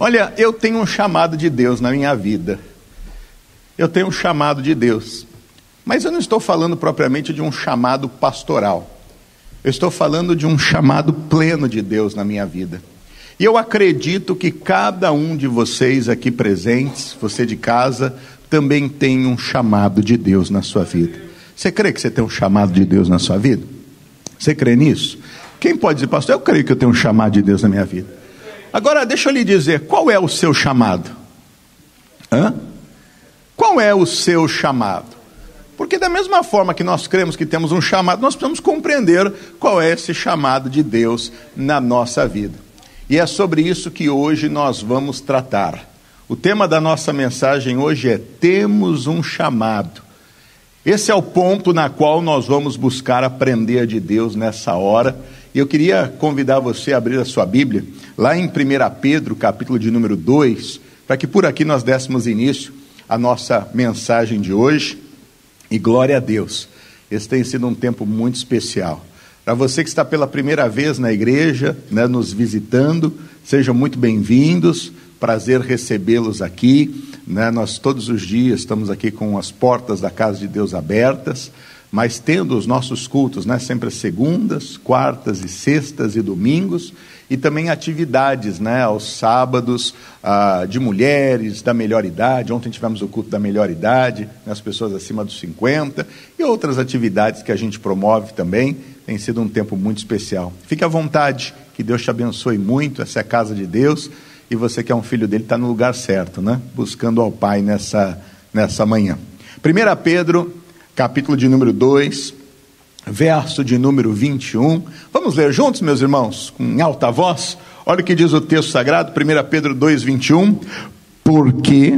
Olha, eu tenho um chamado de Deus na minha vida. Eu tenho um chamado de Deus. Mas eu não estou falando propriamente de um chamado pastoral. Eu estou falando de um chamado pleno de Deus na minha vida. E eu acredito que cada um de vocês aqui presentes, você de casa, também tem um chamado de Deus na sua vida. Você crê que você tem um chamado de Deus na sua vida? Você crê nisso? Quem pode dizer, pastor, eu creio que eu tenho um chamado de Deus na minha vida? Agora, deixa eu lhe dizer, qual é o seu chamado? Hã? Qual é o seu chamado? Porque, da mesma forma que nós cremos que temos um chamado, nós precisamos compreender qual é esse chamado de Deus na nossa vida. E é sobre isso que hoje nós vamos tratar. O tema da nossa mensagem hoje é: Temos um chamado. Esse é o ponto na qual nós vamos buscar aprender de Deus nessa hora. E eu queria convidar você a abrir a sua Bíblia lá em 1 Pedro, capítulo de número 2, para que por aqui nós dessemos início à nossa mensagem de hoje. E glória a Deus, esse tem sido um tempo muito especial. Para você que está pela primeira vez na igreja, né, nos visitando, sejam muito bem-vindos, prazer recebê-los aqui. Né, nós todos os dias estamos aqui com as portas da casa de Deus abertas mas tendo os nossos cultos, né, sempre às segundas, quartas e sextas e domingos, e também atividades, né, aos sábados, ah, de mulheres da melhor idade. Ontem tivemos o culto da melhor idade, né, as pessoas acima dos 50, e outras atividades que a gente promove também. Tem sido um tempo muito especial. Fique à vontade, que Deus te abençoe muito. Essa é a casa de Deus, e você que é um filho dele está no lugar certo, né, buscando ao Pai nessa, nessa manhã. 1 Pedro capítulo de número 2, verso de número 21. Vamos ler juntos, meus irmãos, com alta voz? Olha o que diz o texto sagrado, 1 Pedro 2, 21. Porque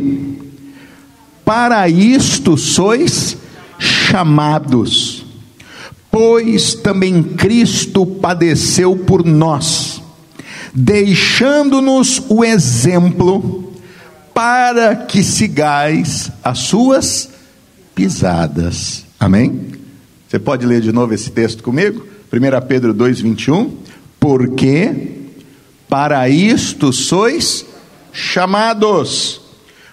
para isto sois chamados, pois também Cristo padeceu por nós, deixando-nos o exemplo para que sigais as suas pisadas. Amém? Você pode ler de novo esse texto comigo? 1 Pedro 2,21. Porque para isto sois chamados,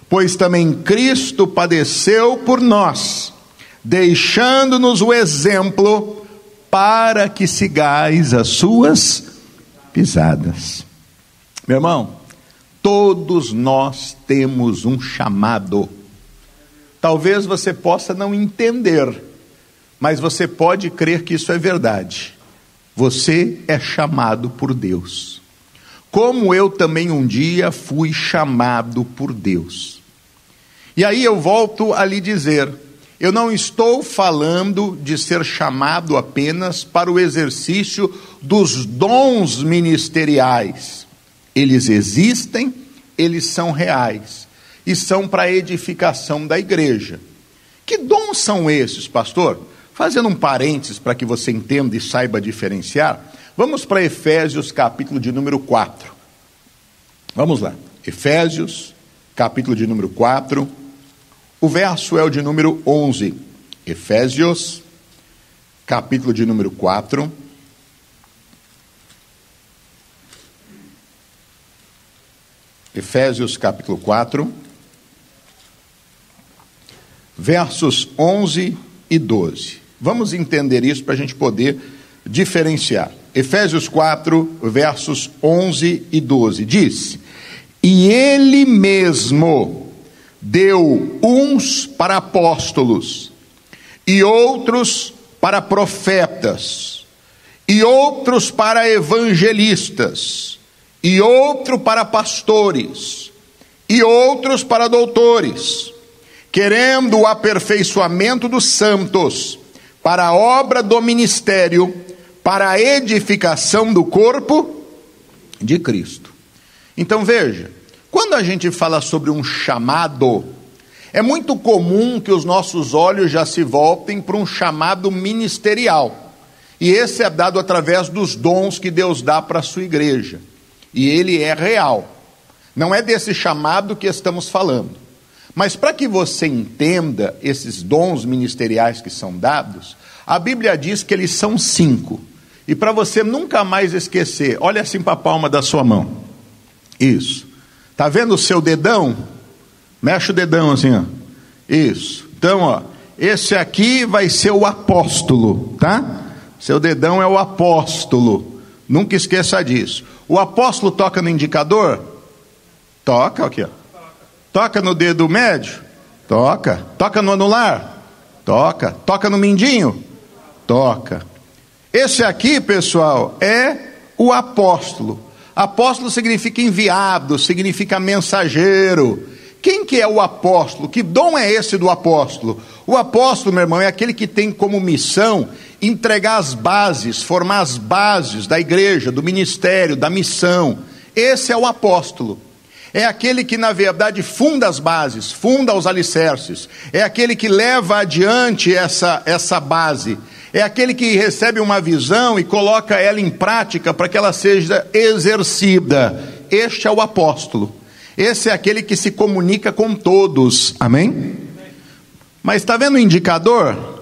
pois também Cristo padeceu por nós, deixando-nos o exemplo para que sigais as suas pisadas. Meu irmão, todos nós temos um chamado. Talvez você possa não entender, mas você pode crer que isso é verdade. Você é chamado por Deus. Como eu também um dia fui chamado por Deus. E aí eu volto a lhe dizer: eu não estou falando de ser chamado apenas para o exercício dos dons ministeriais. Eles existem, eles são reais e são para edificação da igreja. Que dons são esses, pastor? Fazendo um parênteses para que você entenda e saiba diferenciar, vamos para Efésios, capítulo de número 4. Vamos lá. Efésios, capítulo de número 4. O verso é o de número 11. Efésios, capítulo de número 4. Efésios capítulo 4 versos 11 e 12. Vamos entender isso para a gente poder diferenciar. Efésios 4, versos 11 e 12 diz: E ele mesmo deu uns para apóstolos, e outros para profetas, e outros para evangelistas, e outro para pastores, e outros para doutores querendo o aperfeiçoamento dos santos, para a obra do ministério, para a edificação do corpo de Cristo. Então veja, quando a gente fala sobre um chamado, é muito comum que os nossos olhos já se voltem para um chamado ministerial. E esse é dado através dos dons que Deus dá para a sua igreja. E ele é real. Não é desse chamado que estamos falando. Mas para que você entenda esses dons ministeriais que são dados, a Bíblia diz que eles são cinco. E para você nunca mais esquecer, olha assim para a palma da sua mão. Isso. Tá vendo o seu dedão? Mexe o dedão assim, ó. Isso. Então, ó, esse aqui vai ser o apóstolo, tá? Seu dedão é o apóstolo. Nunca esqueça disso. O apóstolo toca no indicador? Toca, aqui, ó. Toca no dedo médio? Toca. Toca no anular? Toca. Toca no mindinho? Toca. Esse aqui, pessoal, é o apóstolo. Apóstolo significa enviado, significa mensageiro. Quem que é o apóstolo? Que dom é esse do apóstolo? O apóstolo, meu irmão, é aquele que tem como missão entregar as bases, formar as bases da igreja, do ministério, da missão. Esse é o apóstolo. É aquele que, na verdade, funda as bases, funda os alicerces. É aquele que leva adiante essa, essa base. É aquele que recebe uma visão e coloca ela em prática para que ela seja exercida. Este é o apóstolo. Esse é aquele que se comunica com todos. Amém? Mas está vendo o indicador?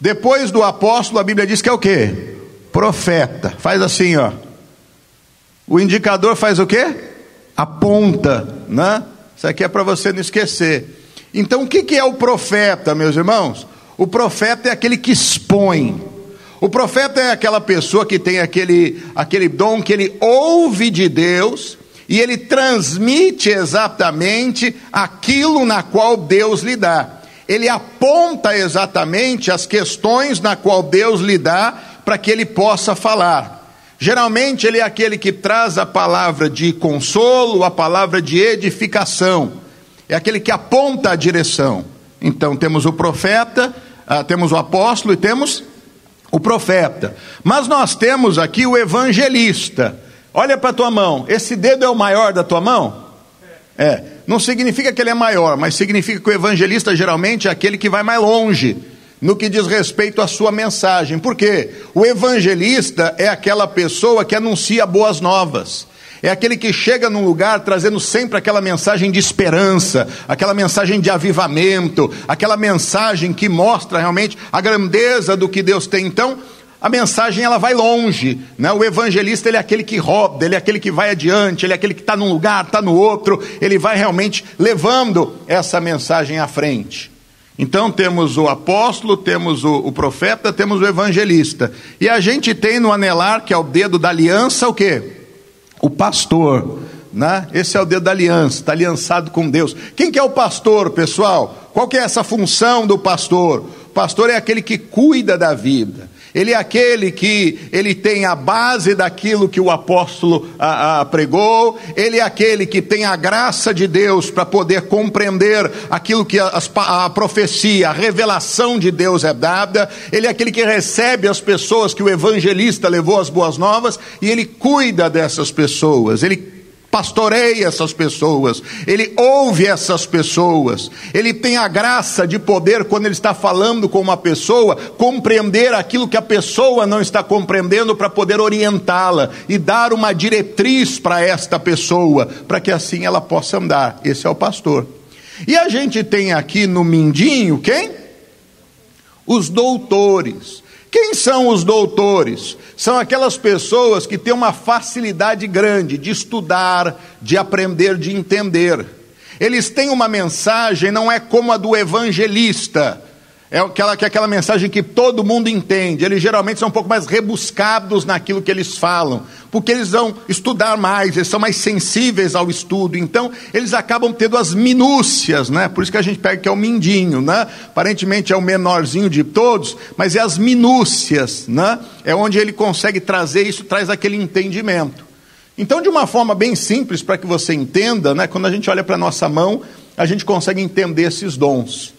Depois do apóstolo, a Bíblia diz que é o quê? Profeta. Faz assim, ó. O indicador faz o quê? Aponta, né? Isso aqui é para você não esquecer. Então, o que, é o profeta, meus irmãos? O profeta é aquele que expõe. O profeta é aquela pessoa que tem aquele, aquele dom que ele ouve de Deus e ele transmite exatamente aquilo na qual Deus lhe dá. Ele aponta exatamente as questões na qual Deus lhe dá para que ele possa falar. Geralmente ele é aquele que traz a palavra de consolo, a palavra de edificação. É aquele que aponta a direção. Então temos o profeta, ah, temos o apóstolo e temos o profeta. Mas nós temos aqui o evangelista. Olha para a tua mão. Esse dedo é o maior da tua mão? É. Não significa que ele é maior, mas significa que o evangelista geralmente é aquele que vai mais longe no que diz respeito à sua mensagem. Por quê? O evangelista é aquela pessoa que anuncia boas novas. É aquele que chega num lugar trazendo sempre aquela mensagem de esperança, aquela mensagem de avivamento, aquela mensagem que mostra realmente a grandeza do que Deus tem. Então, a mensagem ela vai longe, né? O evangelista ele é aquele que roda, ele é aquele que vai adiante, ele é aquele que está num lugar, está no outro, ele vai realmente levando essa mensagem à frente. Então temos o apóstolo, temos o, o, profeta, temos o evangelista. E a gente tem no anelar, que é o dedo da aliança, o quê? O pastor. Né? Esse é o dedo da aliança, está aliançado com Deus. Quem que é o pastor, pessoal? Qual que é essa função do pastor? O pastor é aquele que cuida da vida. Ele é aquele que ele tem a base daquilo que o apóstolo a, a, pregou, ele é aquele que tem a graça de Deus para poder compreender aquilo que a, a, profecia, a revelação de Deus é dada, ele é aquele que recebe as pessoas que o evangelista levou as boas novas e ele cuida dessas pessoas, ele pastoreia essas pessoas, ele ouve essas pessoas, ele tem a graça de poder, quando ele está falando com uma pessoa, compreender aquilo que a pessoa não está compreendendo para poder orientá-la e dar uma diretriz para esta pessoa, para que assim ela possa andar. Esse é o pastor. E a gente tem aqui no Mindinho quem? Os doutores. Quem são os doutores? São aquelas pessoas que têm uma facilidade grande de estudar, de aprender, de entender. Eles têm uma mensagem, não é como a do evangelista, é aquela, que é aquela mensagem que todo mundo entende. Eles geralmente são um pouco mais rebuscados naquilo que eles falam, porque eles vão estudar mais, eles são mais sensíveis ao estudo. Então, eles acabam tendo as minúcias, né? Por isso que a gente pega que é o mindinho, né? Aparentemente é o menorzinho de todos, mas é as minúcias, né? É onde ele consegue trazer isso, traz aquele entendimento. Então, de uma forma bem simples, para que você entenda, né? Quando a gente olha para a nossa mão, a gente consegue entender esses dons.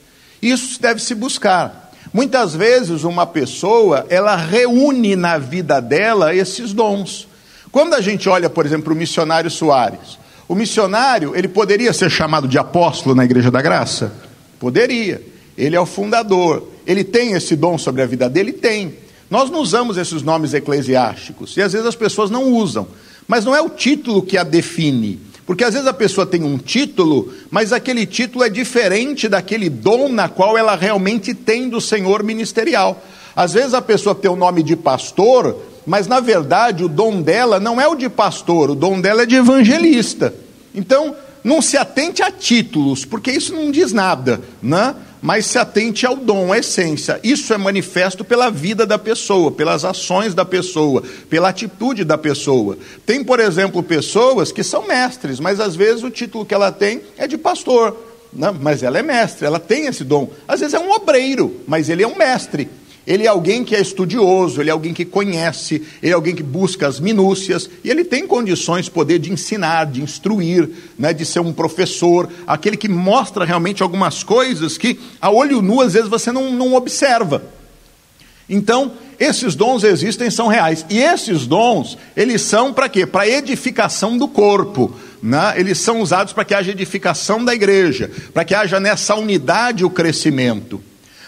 Isso deve se buscar. Muitas vezes uma pessoa, ela reúne na vida dela esses dons. Quando a gente olha, por exemplo, o missionário Soares, o missionário, ele poderia ser chamado de apóstolo na Igreja da Graça? Poderia. Ele é o fundador. Ele tem esse dom sobre a vida dele? Tem. Nós não usamos esses nomes eclesiásticos e às vezes as pessoas não usam, mas não é o título que a define. Porque às vezes a pessoa tem um título, mas aquele título é diferente daquele dom na qual ela realmente tem do Senhor ministerial. Às vezes a pessoa tem o nome de pastor, mas na verdade o dom dela não é o de pastor, o dom dela é de evangelista. Então, não se atente a títulos, porque isso não diz nada, né? Mas se atente ao dom, à essência. Isso é manifesto pela vida da pessoa, pelas ações da pessoa, pela atitude da pessoa. Tem, por exemplo, pessoas que são mestres, mas às vezes o título que ela tem é de pastor. Né? Mas ela é mestre, ela tem esse dom. Às vezes é um obreiro, mas ele é um mestre. Ele é alguém que é estudioso, ele é alguém que conhece, ele é alguém que busca as minúcias, e ele tem condições, poder de ensinar, de instruir, né, de ser um professor, aquele que mostra realmente algumas coisas que a olho nu às vezes você não, não observa. Então, esses dons existem, são reais. E esses dons, eles são para quê? Para edificação do corpo. Né? Eles são usados para que haja edificação da igreja, para que haja nessa unidade o crescimento.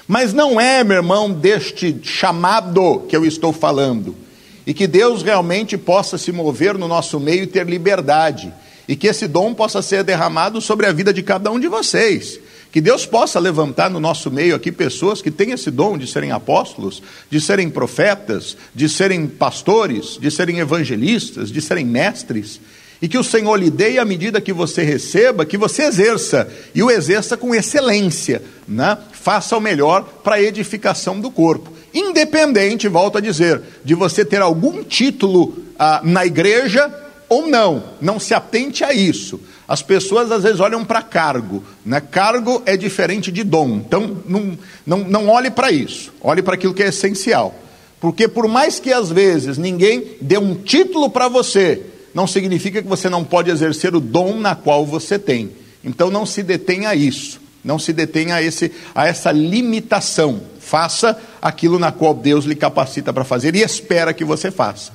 Mas não é, meu irmão, deste chamado que eu estou falando. E que Deus realmente possa se mover no nosso meio e ter liberdade. E que esse dom possa ser derramado sobre a vida de cada um de vocês. Que Deus possa levantar no nosso meio aqui pessoas que têm esse dom de serem apóstolos, de serem profetas, de serem pastores, de serem evangelistas, de serem mestres e que o Senhor lhe dê à medida que você receba, que você exerça, e o exerça com excelência, né? faça o melhor para a edificação do corpo. Independente, volto a dizer, de você ter algum título ah, na igreja ou não, não se atente a isso. As pessoas às vezes olham para cargo, né? cargo é diferente de dom, então não, não, não olhe para isso, olhe para aquilo que é essencial. Porque por mais que às vezes ninguém dê um título para você, não significa que você não pode exercer o dom na qual você tem. Então não se detenha a isso, não se detenha a, esse, a essa limitação. Faça aquilo na qual Deus lhe capacita para fazer e espera que você faça.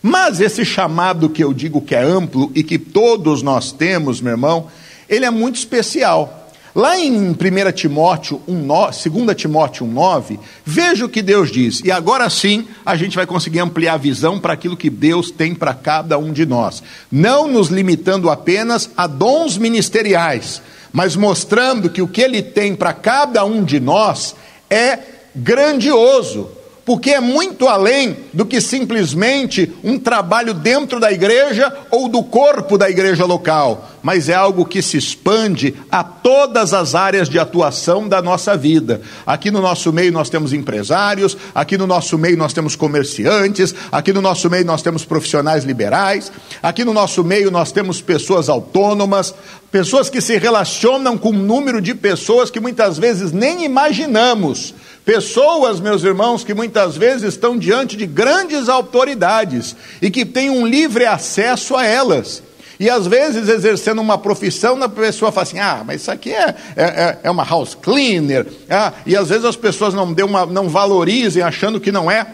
Mas esse chamado que eu digo que é amplo e que todos nós temos, meu irmão, ele é muito especial. Lá em 1 Timóteo 1, 2 Timóteo 1,9, veja o que Deus diz. E agora sim a gente vai conseguir ampliar a visão para aquilo que Deus tem para cada um de nós. Não nos limitando apenas a dons ministeriais, mas mostrando que o que Ele tem para cada um de nós é grandioso porque é muito além do que simplesmente um trabalho dentro da igreja ou do corpo da igreja local, mas é algo que se expande a todas as áreas de atuação da nossa vida. Aqui no nosso meio nós temos empresários, aqui no nosso meio nós temos comerciantes, aqui no nosso meio nós temos profissionais liberais, aqui no nosso meio nós temos pessoas autônomas, pessoas que se relacionam com um número de pessoas que muitas vezes nem imaginamos Pessoas, meus irmãos, que muitas vezes estão diante de grandes autoridades e que têm um livre acesso a elas. E às vezes, exercendo uma profissão, a pessoa fala assim: ah, mas isso aqui é, é, é uma house cleaner. Ah, e às vezes as pessoas não, dê uma, não valorizem, achando que não é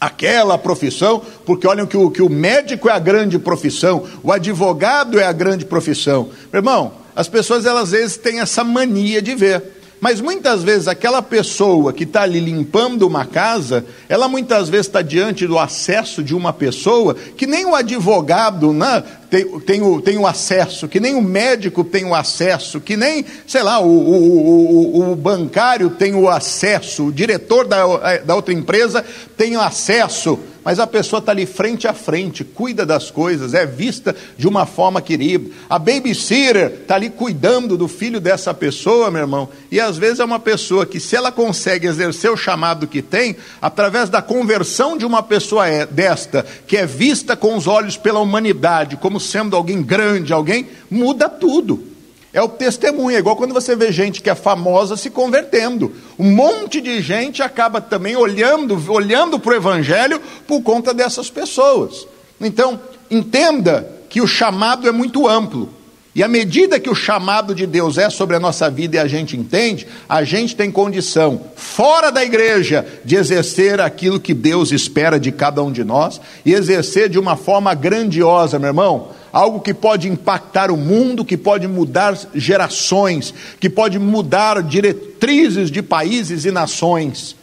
aquela profissão, porque olham que o, que o médico é a grande profissão, o advogado é a grande profissão. Irmão, as pessoas elas, às vezes têm essa mania de ver. Mas muitas vezes aquela pessoa que está ali limpando uma casa, ela muitas vezes está diante do acesso de uma pessoa que nem o advogado né, tem, tem, o, tem o acesso, que nem o médico tem o acesso, que nem, sei lá, o, o, o, o bancário tem o acesso, o diretor da, da outra empresa tem o acesso mas a pessoa está ali frente a frente, cuida das coisas, é vista de uma forma querida. A babysitter está ali cuidando do filho dessa pessoa, meu irmão, e às vezes é uma pessoa que, se ela consegue exercer o chamado que tem, através da conversão de uma pessoa é, desta, que é vista com os olhos pela humanidade, como sendo alguém grande, alguém, muda tudo. É o testemunho, é igual quando você vê gente que é famosa se convertendo. Um monte de gente acaba também olhando, olhando para o Evangelho por conta dessas pessoas. Então, entenda que o chamado é muito amplo. E à medida que o chamado de Deus é sobre a nossa vida e a gente entende, a gente tem condição, fora da igreja, de exercer aquilo que Deus espera de cada um de nós e exercer de uma forma grandiosa, meu irmão algo que pode impactar o mundo, que pode mudar gerações, que pode mudar diretrizes de países e nações.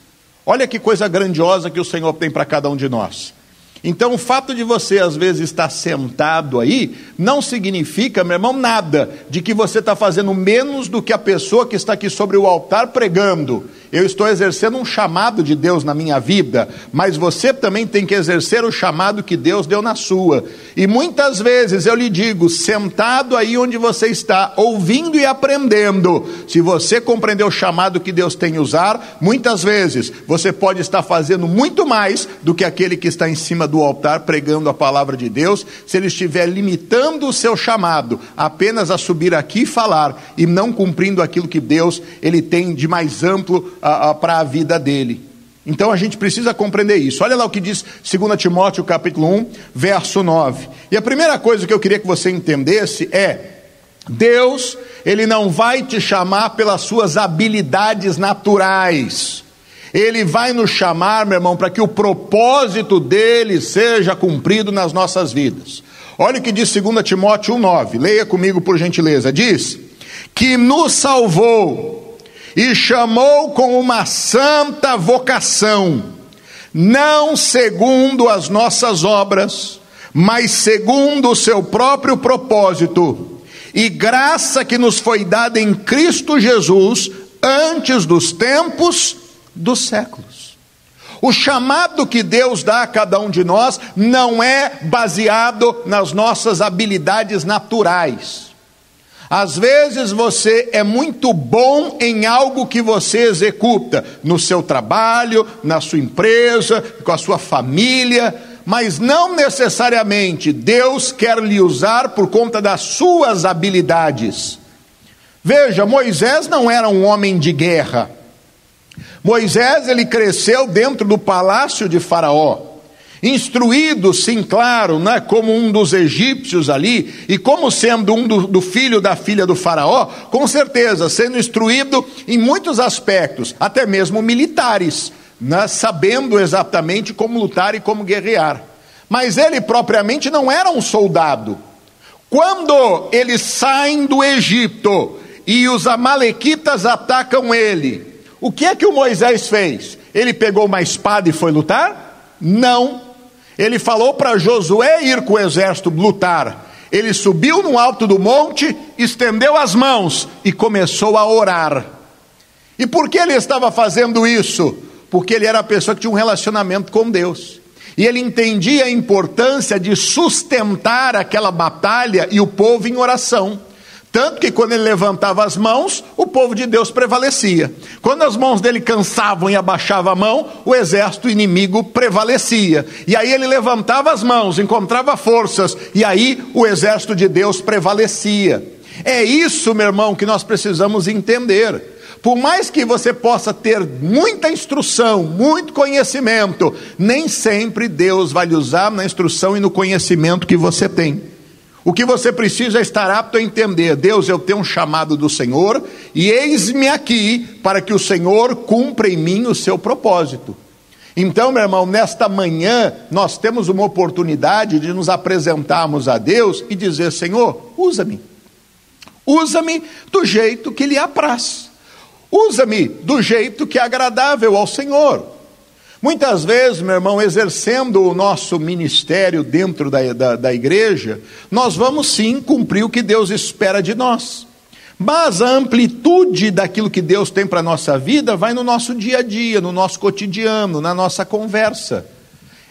Olha que coisa grandiosa que o Senhor tem para cada um de nós. Então, o fato de você às vezes estar sentado aí, não significa, meu irmão, nada de que você está fazendo menos do que a pessoa que está aqui sobre o altar pregando. Eu estou exercendo um chamado de Deus na minha vida, mas você também tem que exercer o chamado que Deus deu na sua. E muitas vezes eu lhe digo, sentado aí onde você está, ouvindo e aprendendo, se você compreender o chamado que Deus tem usar, muitas vezes você pode estar fazendo muito mais do que aquele que está em cima do altar pregando a palavra de Deus, se ele estiver limitando o seu chamado apenas a subir aqui e falar e não cumprindo aquilo que Deus ele tem de mais amplo para a vida dele. Então a gente precisa compreender isso. Olha lá o que diz 2 Timóteo capítulo 1, verso 9. E a primeira coisa que eu queria que você entendesse é Deus, ele não vai te chamar pelas suas habilidades naturais. Ele vai nos chamar, meu irmão, para que o propósito dele seja cumprido nas nossas vidas. Olha o que diz 2 Timóteo 1,9. Leia comigo, por gentileza. Diz: Que nos salvou e chamou com uma santa vocação, não segundo as nossas obras, mas segundo o seu próprio propósito, e graça que nos foi dada em Cristo Jesus antes dos tempos dos séculos. O chamado que Deus dá a cada um de nós não é baseado nas nossas habilidades naturais. Às vezes você é muito bom em algo que você executa, no seu trabalho, na sua empresa, com a sua família, mas não necessariamente Deus quer lhe usar por conta das suas habilidades. Veja, Moisés não era um homem de guerra. Moisés ele cresceu dentro do palácio de Faraó, instruído, sim, claro, né, como um dos egípcios ali, e como sendo um do, do filho da filha do Faraó, com certeza, sendo instruído em muitos aspectos, até mesmo militares, né, sabendo exatamente como lutar e como guerrear. Mas ele propriamente não era um soldado. Quando eles saem do Egito e os amalequitas atacam ele, o que é que o Moisés fez? Ele pegou uma espada e foi lutar? Não. Ele falou para Josué ir com o exército lutar. Ele subiu no alto do monte, estendeu as mãos e começou a orar. E por que ele estava fazendo isso? Porque ele era a pessoa que tinha um relacionamento com Deus. E ele entendia a importância de sustentar aquela batalha e o povo em oração. Tanto que quando ele levantava as mãos, o povo de Deus prevalecia. Quando as mãos dele cansavam e abaixava a mão, o exército inimigo prevalecia. E aí ele levantava as mãos, encontrava forças, e aí o exército de Deus prevalecia. É isso, meu irmão, que nós precisamos entender. Por mais que você possa ter muita instrução, muito conhecimento, nem sempre Deus vai lhe usar na instrução e no conhecimento que você tem. O que você precisa é estar apto a entender: Deus, eu tenho um chamado do Senhor e eis-me aqui para que o Senhor cumpra em mim o seu propósito. Então, meu irmão, nesta manhã nós temos uma oportunidade de nos apresentarmos a Deus e dizer: Senhor, usa-me. Usa-me do jeito que lhe apraz. Usa-me do jeito que é agradável ao Senhor. Muitas vezes, meu irmão, exercendo o nosso ministério dentro da, da, da, igreja, nós vamos sim cumprir o que Deus espera de nós. Mas a amplitude daquilo que Deus tem para a nossa vida vai no nosso dia a dia, no nosso cotidiano, na nossa conversa.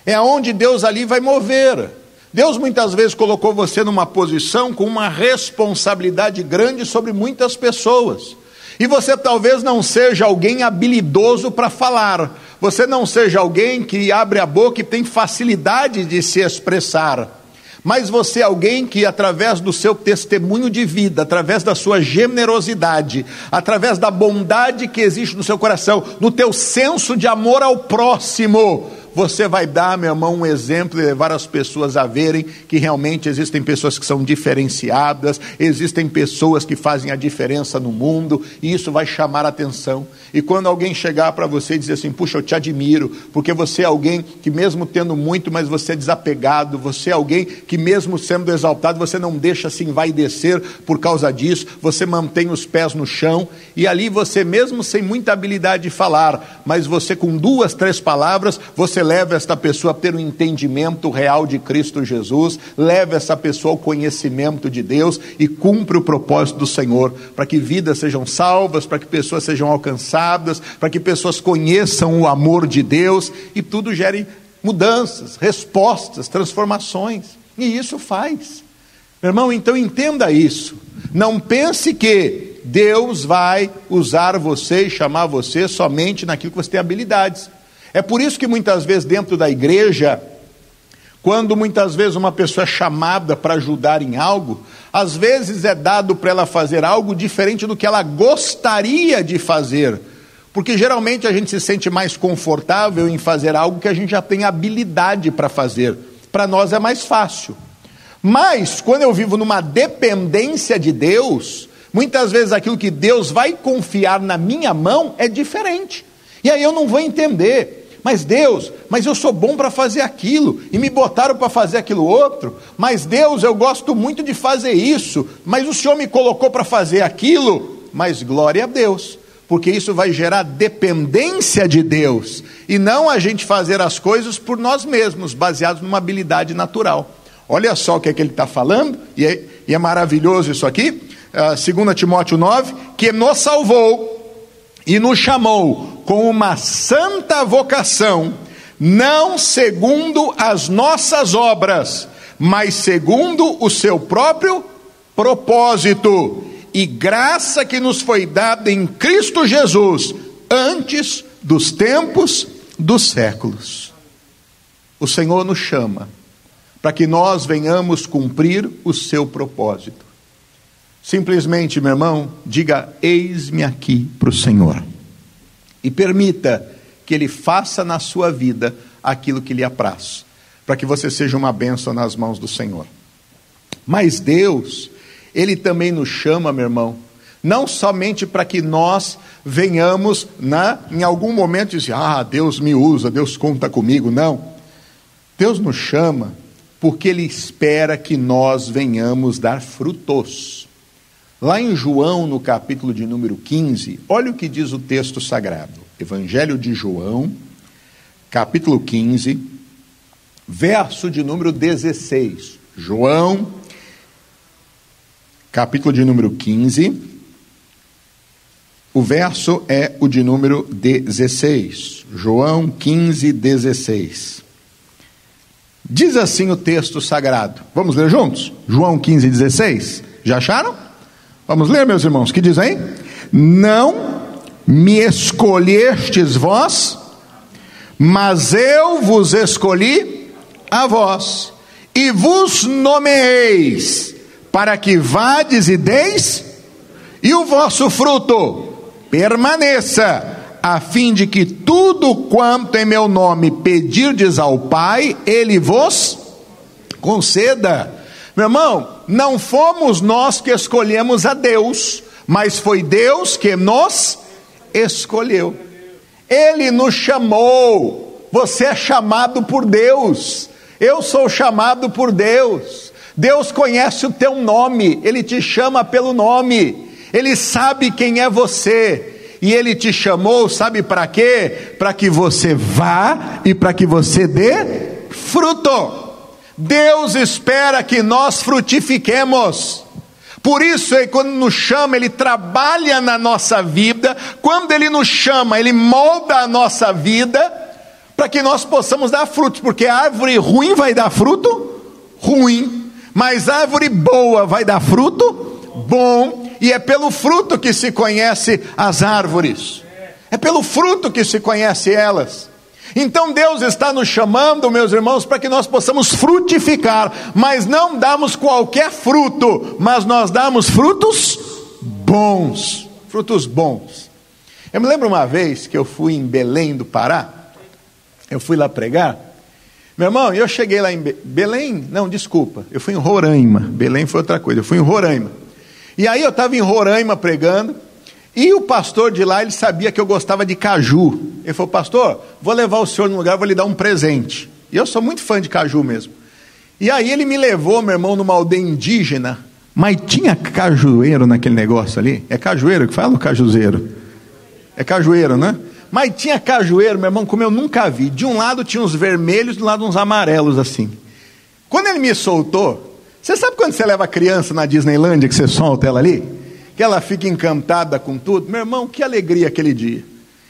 É onde Deus ali vai mover. Deus muitas vezes colocou você numa posição com uma responsabilidade grande sobre muitas pessoas. E você talvez não seja alguém habilidoso para falar, você não seja alguém que abre a boca e tem facilidade de se expressar, mas você é alguém que, através do seu testemunho de vida, através da sua generosidade, através da bondade que existe no seu coração, no teu senso de amor ao próximo, você vai dar, meu irmão, um exemplo e levar as pessoas a verem que realmente existem pessoas que são diferenciadas, existem pessoas que fazem a diferença no mundo, e isso vai chamar a atenção. E quando alguém chegar para você e dizer assim: Puxa, eu te admiro, porque você é alguém que, mesmo tendo muito, mas você é desapegado, você é alguém que, mesmo sendo exaltado, você não deixa se envaidecer por causa disso, você mantém os pés no chão, e ali você, mesmo sem muita habilidade de falar, mas você com duas, três palavras, você leva esta pessoa a ter um entendimento real de Cristo Jesus, leva essa pessoa ao conhecimento de Deus e cumpre o propósito do Senhor, para que vidas sejam salvas, para que pessoas sejam alcançadas, para que pessoas conheçam o amor de Deus e tudo gere mudanças, respostas, transformações. E isso faz. Meu irmão, então entenda isso. Não pense que Deus vai usar você e chamar você somente naquilo que você tem habilidades. É por isso que muitas vezes dentro da igreja, quando muitas vezes uma pessoa é chamada para ajudar em algo, às vezes é dado para ela fazer algo diferente do que ela gostaria de fazer. Porque geralmente a gente se sente mais confortável em fazer algo que a gente já tem habilidade para fazer. Para nós é mais fácil. Mas, quando eu vivo numa dependência de Deus, muitas vezes aquilo que Deus vai confiar na minha mão é diferente. E aí eu não vou entender. Mas Deus, mas eu sou bom para fazer aquilo, e me botaram para fazer aquilo outro. Mas Deus, eu gosto muito de fazer isso, mas o Senhor me colocou para fazer aquilo. Mas glória a Deus, porque isso vai gerar dependência de Deus, e não a gente fazer as coisas por nós mesmos, baseados numa habilidade natural. Olha só o que é que ele está falando, e é, e é, maravilhoso isso aqui, uh, 2 Timóteo 9, que nos salvou e nos chamou com uma santa vocação, não segundo as nossas obras, mas segundo o seu próprio propósito e graça que nos foi dada em Cristo Jesus antes dos tempos dos séculos. O Senhor nos chama para que nós venhamos cumprir o seu propósito. Simplesmente, meu irmão, diga: Eis-me aqui para o Senhor. E permita que Ele faça na sua vida aquilo que lhe apraz, para que você seja uma bênção nas mãos do Senhor. Mas Deus, Ele também nos chama, meu irmão, não somente para que nós venhamos, né, em algum momento dizer, ah, Deus me usa, Deus conta comigo. Não. Deus nos chama porque Ele espera que nós venhamos dar frutos. Lá em João, no capítulo de número 15, olha o que diz o texto sagrado. Evangelho de João, capítulo 15, verso de número 16. João, capítulo de número 15, o verso é o de número 16. João 15, 16. Diz assim o texto sagrado. Vamos ler juntos? João 15, 16. Já acharam? Vamos ler, meus irmãos. Que diz aí? Não me escolhestes vós, mas eu vos escolhi a vós, e vos nomeeis, para que vades e deis, e o vosso fruto permaneça a fim de que tudo quanto em meu nome pedirdes ao Pai, Ele vos conceda. Meu irmão, não fomos nós que escolhemos a Deus, mas foi Deus que nos escolheu. Ele nos chamou. Você é chamado por Deus. Eu sou chamado por Deus. Deus conhece o teu nome, ele te chama pelo nome. Ele sabe quem é você e Ele te chamou, sabe para quê? Para que você vá e para que você dê fruto. Deus espera que nós frutifiquemos. Por isso, ele, quando nos chama, Ele trabalha na nossa vida. Quando Ele nos chama, Ele molda a nossa vida para que nós possamos dar frutos. Porque árvore ruim vai dar fruto ruim, mas árvore boa vai dar fruto bom e é pelo fruto que se conhece as árvores, é pelo fruto que se conhece elas. Então Deus está nos chamando, meus irmãos, para que nós possamos frutificar, mas não damos qualquer fruto, mas nós damos frutos bons, frutos bons. Eu me lembro uma vez que eu fui em Belém do Pará, eu fui lá pregar, meu irmão, eu cheguei lá em Be Belém, não, desculpa, eu fui em Roraima, Belém foi outra coisa, eu fui em Roraima. E aí eu estava em Roraima pregando, e o pastor de lá, ele sabia que eu gostava de caju. Ele falou, pastor, vou levar o senhor num lugar, vou lhe dar um presente. E eu sou muito fã de caju mesmo. E aí ele me levou, meu irmão, numa aldeia indígena, mas tinha cajueiro naquele negócio ali. É cajueiro que fala ou cajuzeiro? É cajueiro, né? Mas tinha cajueiro, meu irmão, como eu nunca vi. De um lado tinha uns vermelhos, do lado uns amarelos assim. Quando ele me soltou, você sabe quando você leva a criança na Disneylandia que você solta ela ali? Que ela fica encantada com tudo? Meu irmão, que alegria aquele dia.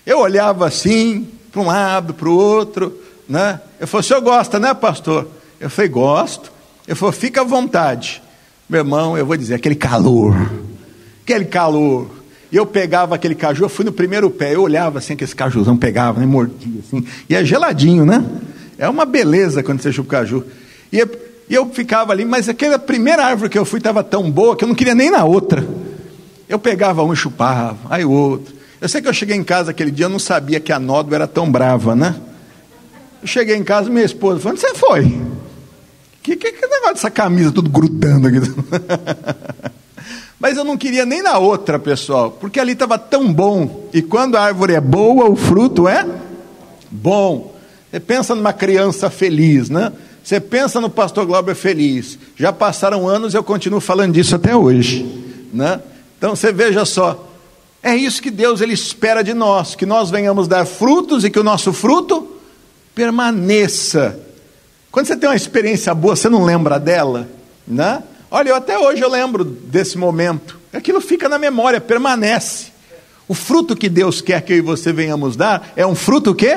Eu olhava assim, para um lado, para o outro, né? Eu falei, o senhor gosta, né, pastor? Eu falei, gosto. Eu falei, fica à vontade. Meu irmão, eu vou dizer, aquele calor, aquele calor. E eu pegava aquele caju, eu fui no primeiro pé, eu olhava assim, aquele cajuzão pegava, né, mordia assim, e é geladinho, né? É uma beleza quando você chupa o caju. E eu, e eu ficava ali, mas aquela primeira árvore que eu fui estava tão boa que eu não queria nem na outra. Eu pegava um e chupava, aí o outro. Eu sei que eu cheguei em casa aquele dia, eu não sabia que a nódoa era tão brava, né? Eu cheguei em casa, minha esposa falou: onde você foi? Que, que, que negócio dessa camisa tudo grudando aqui? Mas eu não queria nem na outra, pessoal, porque ali estava tão bom. E quando a árvore é boa, o fruto é bom. Você pensa numa criança feliz, né? Você pensa no pastor Glauber feliz. Já passaram anos e eu continuo falando disso até hoje, né? Então você veja só, é isso que Deus ele espera de nós, que nós venhamos dar frutos e que o nosso fruto permaneça. Quando você tem uma experiência boa, você não lembra dela, né? Olha, eu até hoje eu lembro desse momento. Aquilo fica na memória, permanece. O fruto que Deus quer que eu e você venhamos dar é um fruto que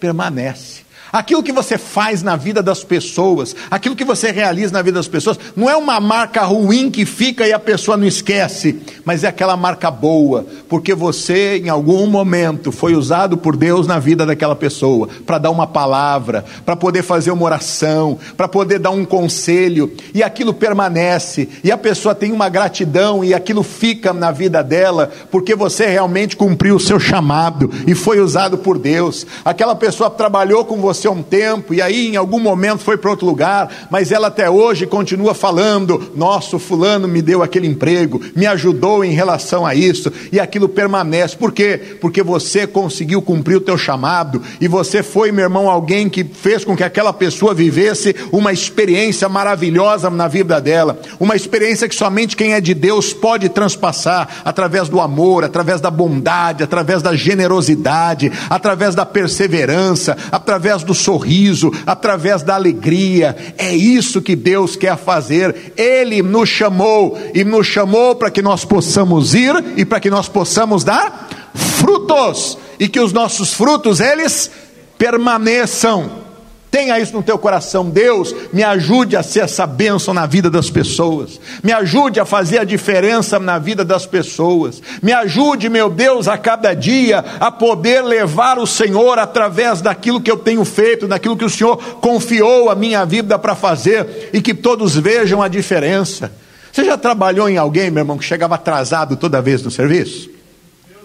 permanece. Aquilo que você faz na vida das pessoas, aquilo que você realiza na vida das pessoas, não é uma marca ruim que fica e a pessoa não esquece, mas é aquela marca boa, porque você em algum momento foi usado por Deus na vida daquela pessoa, para dar uma palavra, para poder fazer uma oração, para poder dar um conselho, e aquilo permanece, e a pessoa tem uma gratidão, e aquilo fica na vida dela, porque você realmente cumpriu o seu chamado e foi usado por Deus. Aquela pessoa trabalhou com você um tempo, e aí em algum momento foi para outro lugar, mas ela até hoje continua falando: nosso fulano me deu aquele emprego, me ajudou em relação a isso, e aquilo permanece. Por quê? Porque você conseguiu cumprir o teu chamado, e você foi, meu irmão, alguém que fez com que aquela pessoa vivesse uma experiência maravilhosa na vida dela, uma experiência que somente quem é de Deus pode transpassar através do amor, através da bondade, através da generosidade, através da perseverança, através do sorriso, através da alegria. É isso que Deus quer fazer. Ele nos chamou e nos chamou para que nós possamos ir e para que nós possamos dar frutos e que os nossos frutos eles permaneçam. Tenha isso no teu coração, Deus, me ajude a ser essa bênção na vida das pessoas, me ajude a fazer a diferença na vida das pessoas, me ajude, meu Deus, a cada dia a poder levar o Senhor através daquilo que eu tenho feito, daquilo que o Senhor confiou a minha vida para fazer e que todos vejam a diferença. Você já trabalhou em alguém, meu irmão, que chegava atrasado toda vez no serviço?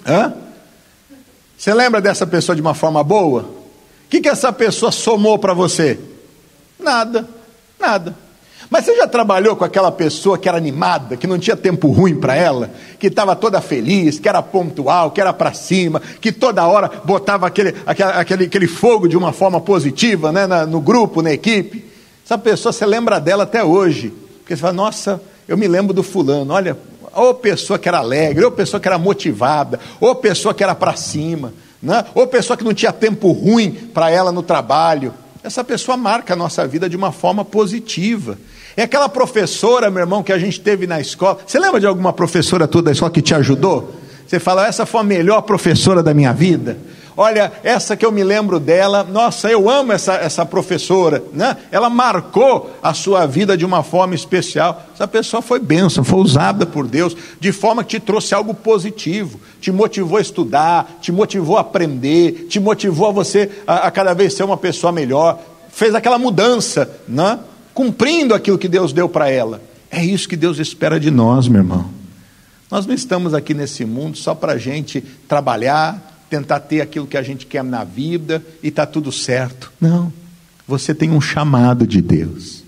Hã? Você lembra dessa pessoa de uma forma boa? Que, que essa pessoa somou para você? Nada, nada. Mas você já trabalhou com aquela pessoa que era animada, que não tinha tempo ruim para ela, que estava toda feliz, que era pontual, que era para cima, que toda hora botava aquele, aquele, aquele fogo de uma forma positiva né, na, no grupo, na equipe? Essa pessoa, você lembra dela até hoje. Porque você fala, nossa, eu me lembro do fulano, olha, ou pessoa que era alegre, ou pessoa que era motivada, ou pessoa que era para cima né? ou pessoa que não tinha tempo ruim para ela no trabalho. Essa pessoa marca a nossa vida de uma forma positiva. É aquela professora, meu irmão, que a gente teve na escola. Você lembra de alguma professora toda da escola que te ajudou? Você fala, essa foi a melhor professora da minha vida. Olha, essa que eu me lembro dela, nossa, eu amo essa, essa professora, né? Ela marcou a sua vida de uma forma especial. Essa pessoa foi bênção, foi usada por Deus, de forma que te trouxe algo positivo, te motivou a estudar, te motivou a aprender, te motivou a você a, a cada vez ser uma pessoa melhor, fez aquela mudança, né? Cumprindo aquilo que Deus deu para ela. É isso que Deus espera de nós, meu irmão. Nós não estamos aqui nesse mundo só para a gente trabalhar, tentar ter aquilo que a gente quer na vida e está tudo certo. Não. Você tem um chamado de Deus.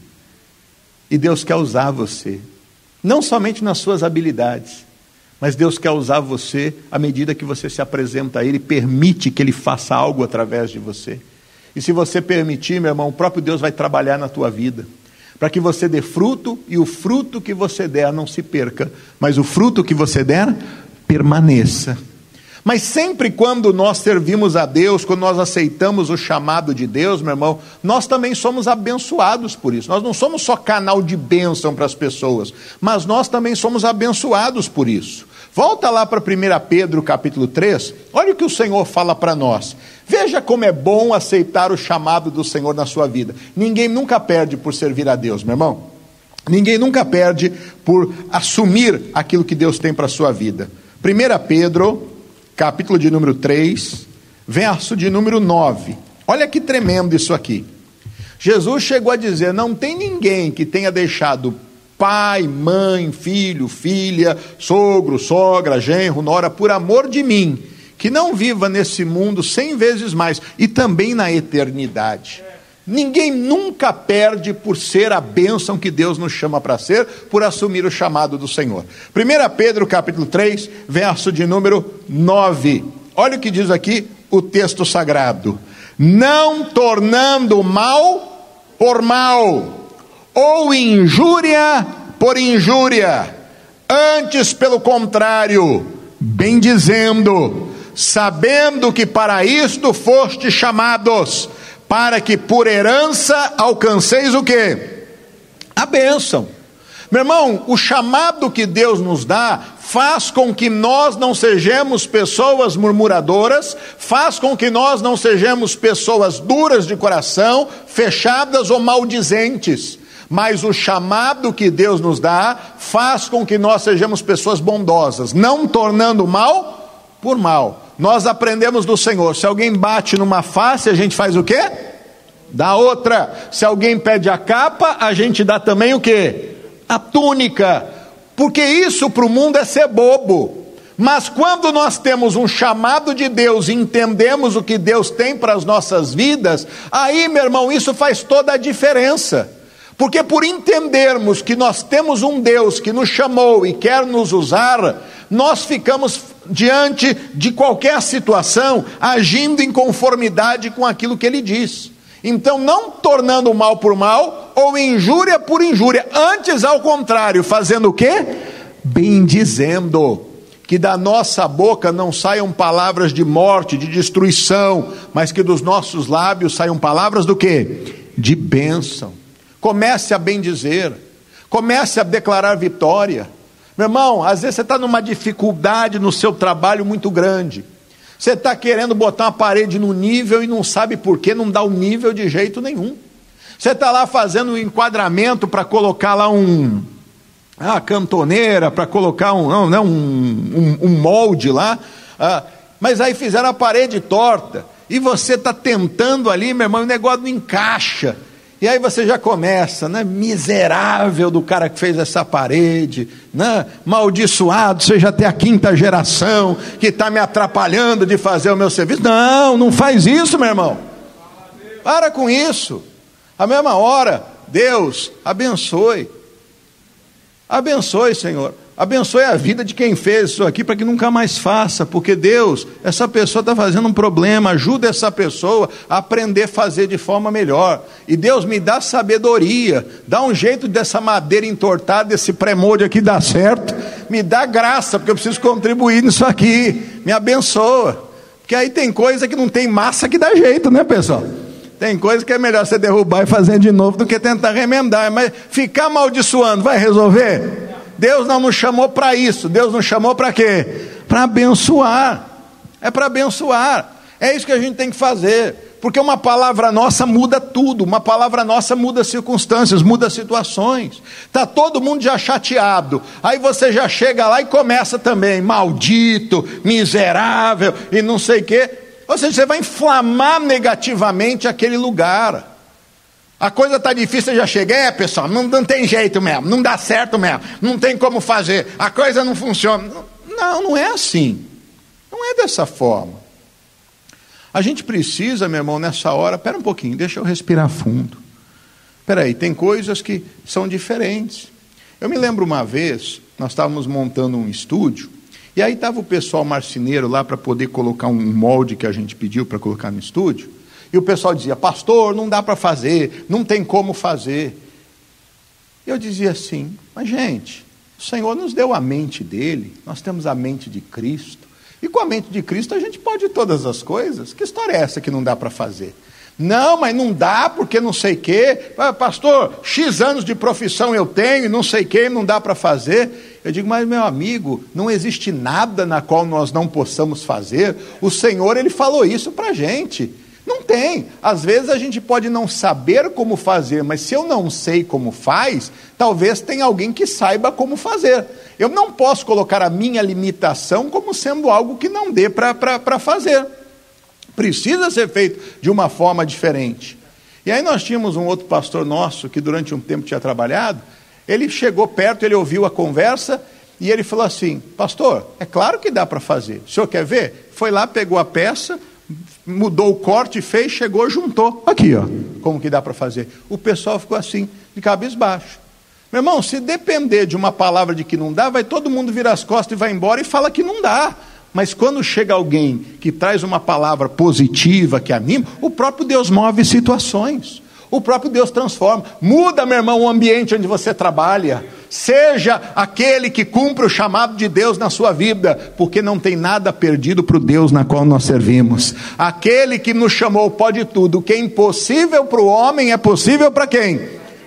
E Deus quer usar você. Não somente nas suas habilidades, mas Deus quer usar você à medida que você se apresenta a Ele, permite que Ele faça algo através de você. E se você permitir, meu irmão, o próprio Deus vai trabalhar na tua vida, para que você dê fruto e o fruto que você der não se perca, mas o fruto que você der permaneça. Mas sempre quando nós servimos a Deus, quando nós aceitamos o chamado de Deus, meu irmão, nós também somos abençoados por isso. Nós não somos só canal de bênção para as pessoas, mas nós também somos abençoados por isso. Volta lá para 1 Pedro capítulo 3, olha o que o Senhor fala para nós. Veja como é bom aceitar o chamado do Senhor na sua vida. Ninguém nunca perde por servir a Deus, meu irmão. Ninguém nunca perde por assumir aquilo que Deus tem para a sua vida. 1 Pedro capítulo de número 3, verso de número 9. Olha que tremendo isso aqui. Jesus chegou a dizer: Não tem ninguém que tenha deixado pai, mãe, filho, filha, sogro, sogra, genro, nora, por amor de mim, que não viva nesse mundo cem vezes mais e também na eternidade. Ninguém nunca perde por ser a bênção que Deus nos chama para ser, por assumir o chamado do Senhor. 1 Pedro capítulo 3, verso de número 9. Olha o que diz aqui o texto sagrado: Não tornando mal por mal, ou injúria por injúria, antes pelo contrário, bendizendo, sabendo que para isto foste chamados para que por herança alcanceis o que? A bênção. Meu irmão, o chamado que Deus nos dá faz com que nós não sejamos pessoas murmuradoras, faz com que nós não sejamos pessoas duras de coração, fechadas ou maldizentes. Mas o chamado que Deus nos dá faz com que nós sejamos pessoas bondosas, não tornando mal por mal. Nós aprendemos do Senhor: se alguém bate numa face, a gente faz o quê? Dá outra. Se alguém pede a capa, a gente dá também o quê? A túnica. Porque isso para o mundo é ser bobo. Mas quando nós temos um chamado de Deus e entendemos o que Deus tem para as nossas vidas, aí, meu irmão, isso faz toda a diferença. Porque por entendermos que nós temos um Deus que nos chamou e quer nos usar, nós ficamos diante de qualquer situação agindo em conformidade com aquilo que ele diz. Então, não tornando mal por mal ou injúria por injúria, antes ao contrário, fazendo o quê? Bendizendo. Que da nossa boca não saiam palavras de morte, de destruição, mas que dos nossos lábios saiam palavras do quê? De bênção. Comece a bendizer, comece a declarar vitória. Meu irmão, às vezes você está numa dificuldade no seu trabalho muito grande. Você está querendo botar uma parede no nível e não sabe por que não dá o nível de jeito nenhum. Você está lá fazendo um enquadramento para colocar lá um. Ah, cantoneira, para colocar um, não, não, um, um, um molde lá. Ah, mas aí fizeram a parede torta. E você está tentando ali, meu irmão, o negócio não encaixa. E aí você já começa, né? Miserável do cara que fez essa parede, né? Maldiçoado, já tem a quinta geração que está me atrapalhando de fazer o meu serviço. Não, não faz isso, meu irmão. Para com isso. A mesma hora, Deus abençoe. Abençoe, Senhor. Abençoe a vida de quem fez isso aqui para que nunca mais faça, porque Deus, essa pessoa está fazendo um problema, ajuda essa pessoa a aprender a fazer de forma melhor. E Deus me dá sabedoria, dá um jeito dessa madeira entortada, desse premolde aqui dar certo, me dá graça, porque eu preciso contribuir nisso aqui, me abençoa. Porque aí tem coisa que não tem massa que dá jeito, né, pessoal? Tem coisa que é melhor você derrubar e fazer de novo do que tentar remendar, mas ficar amaldiçoando vai resolver? Deus não nos chamou para isso. Deus nos chamou para quê? Para abençoar. É para abençoar. É isso que a gente tem que fazer. Porque uma palavra nossa muda tudo, uma palavra nossa muda circunstâncias, muda situações. Está todo mundo já chateado. Aí você já chega lá e começa também, maldito, miserável e não sei o quê. Ou seja, você vai inflamar negativamente aquele lugar. A coisa está difícil, eu já cheguei, é pessoal, não, não tem jeito mesmo, não dá certo mesmo, não tem como fazer, a coisa não funciona. Não, não é assim. Não é dessa forma. A gente precisa, meu irmão, nessa hora, espera um pouquinho, deixa eu respirar fundo. Espera aí, tem coisas que são diferentes. Eu me lembro uma vez, nós estávamos montando um estúdio, e aí estava o pessoal marceneiro lá para poder colocar um molde que a gente pediu para colocar no estúdio. E o pessoal dizia: Pastor, não dá para fazer, não tem como fazer. Eu dizia assim: Mas, gente, o Senhor nos deu a mente dele, nós temos a mente de Cristo. E com a mente de Cristo a gente pode todas as coisas. Que história é essa que não dá para fazer? Não, mas não dá porque não sei o quê. Ah, pastor, X anos de profissão eu tenho e não sei o quê, não dá para fazer. Eu digo, mas meu amigo, não existe nada na qual nós não possamos fazer. O Senhor, Ele falou isso para a gente. Não tem. Às vezes a gente pode não saber como fazer, mas se eu não sei como faz, talvez tenha alguém que saiba como fazer. Eu não posso colocar a minha limitação como sendo algo que não dê para fazer. Precisa ser feito de uma forma diferente. E aí nós tínhamos um outro pastor nosso que durante um tempo tinha trabalhado. Ele chegou perto, ele ouviu a conversa e ele falou assim: Pastor, é claro que dá para fazer. O senhor quer ver? Foi lá, pegou a peça, mudou o corte, fez, chegou, juntou. Aqui, ó, como que dá para fazer. O pessoal ficou assim, de cabeça baixa. Meu irmão, se depender de uma palavra de que não dá, vai todo mundo virar as costas e vai embora e fala que não dá. Mas quando chega alguém que traz uma palavra positiva, que anima, o próprio Deus move situações. O próprio Deus transforma. Muda, meu irmão, o ambiente onde você trabalha. Seja aquele que cumpre o chamado de Deus na sua vida, porque não tem nada perdido para o Deus na qual nós servimos. Aquele que nos chamou pode tudo. O que é impossível para o homem é possível para quem?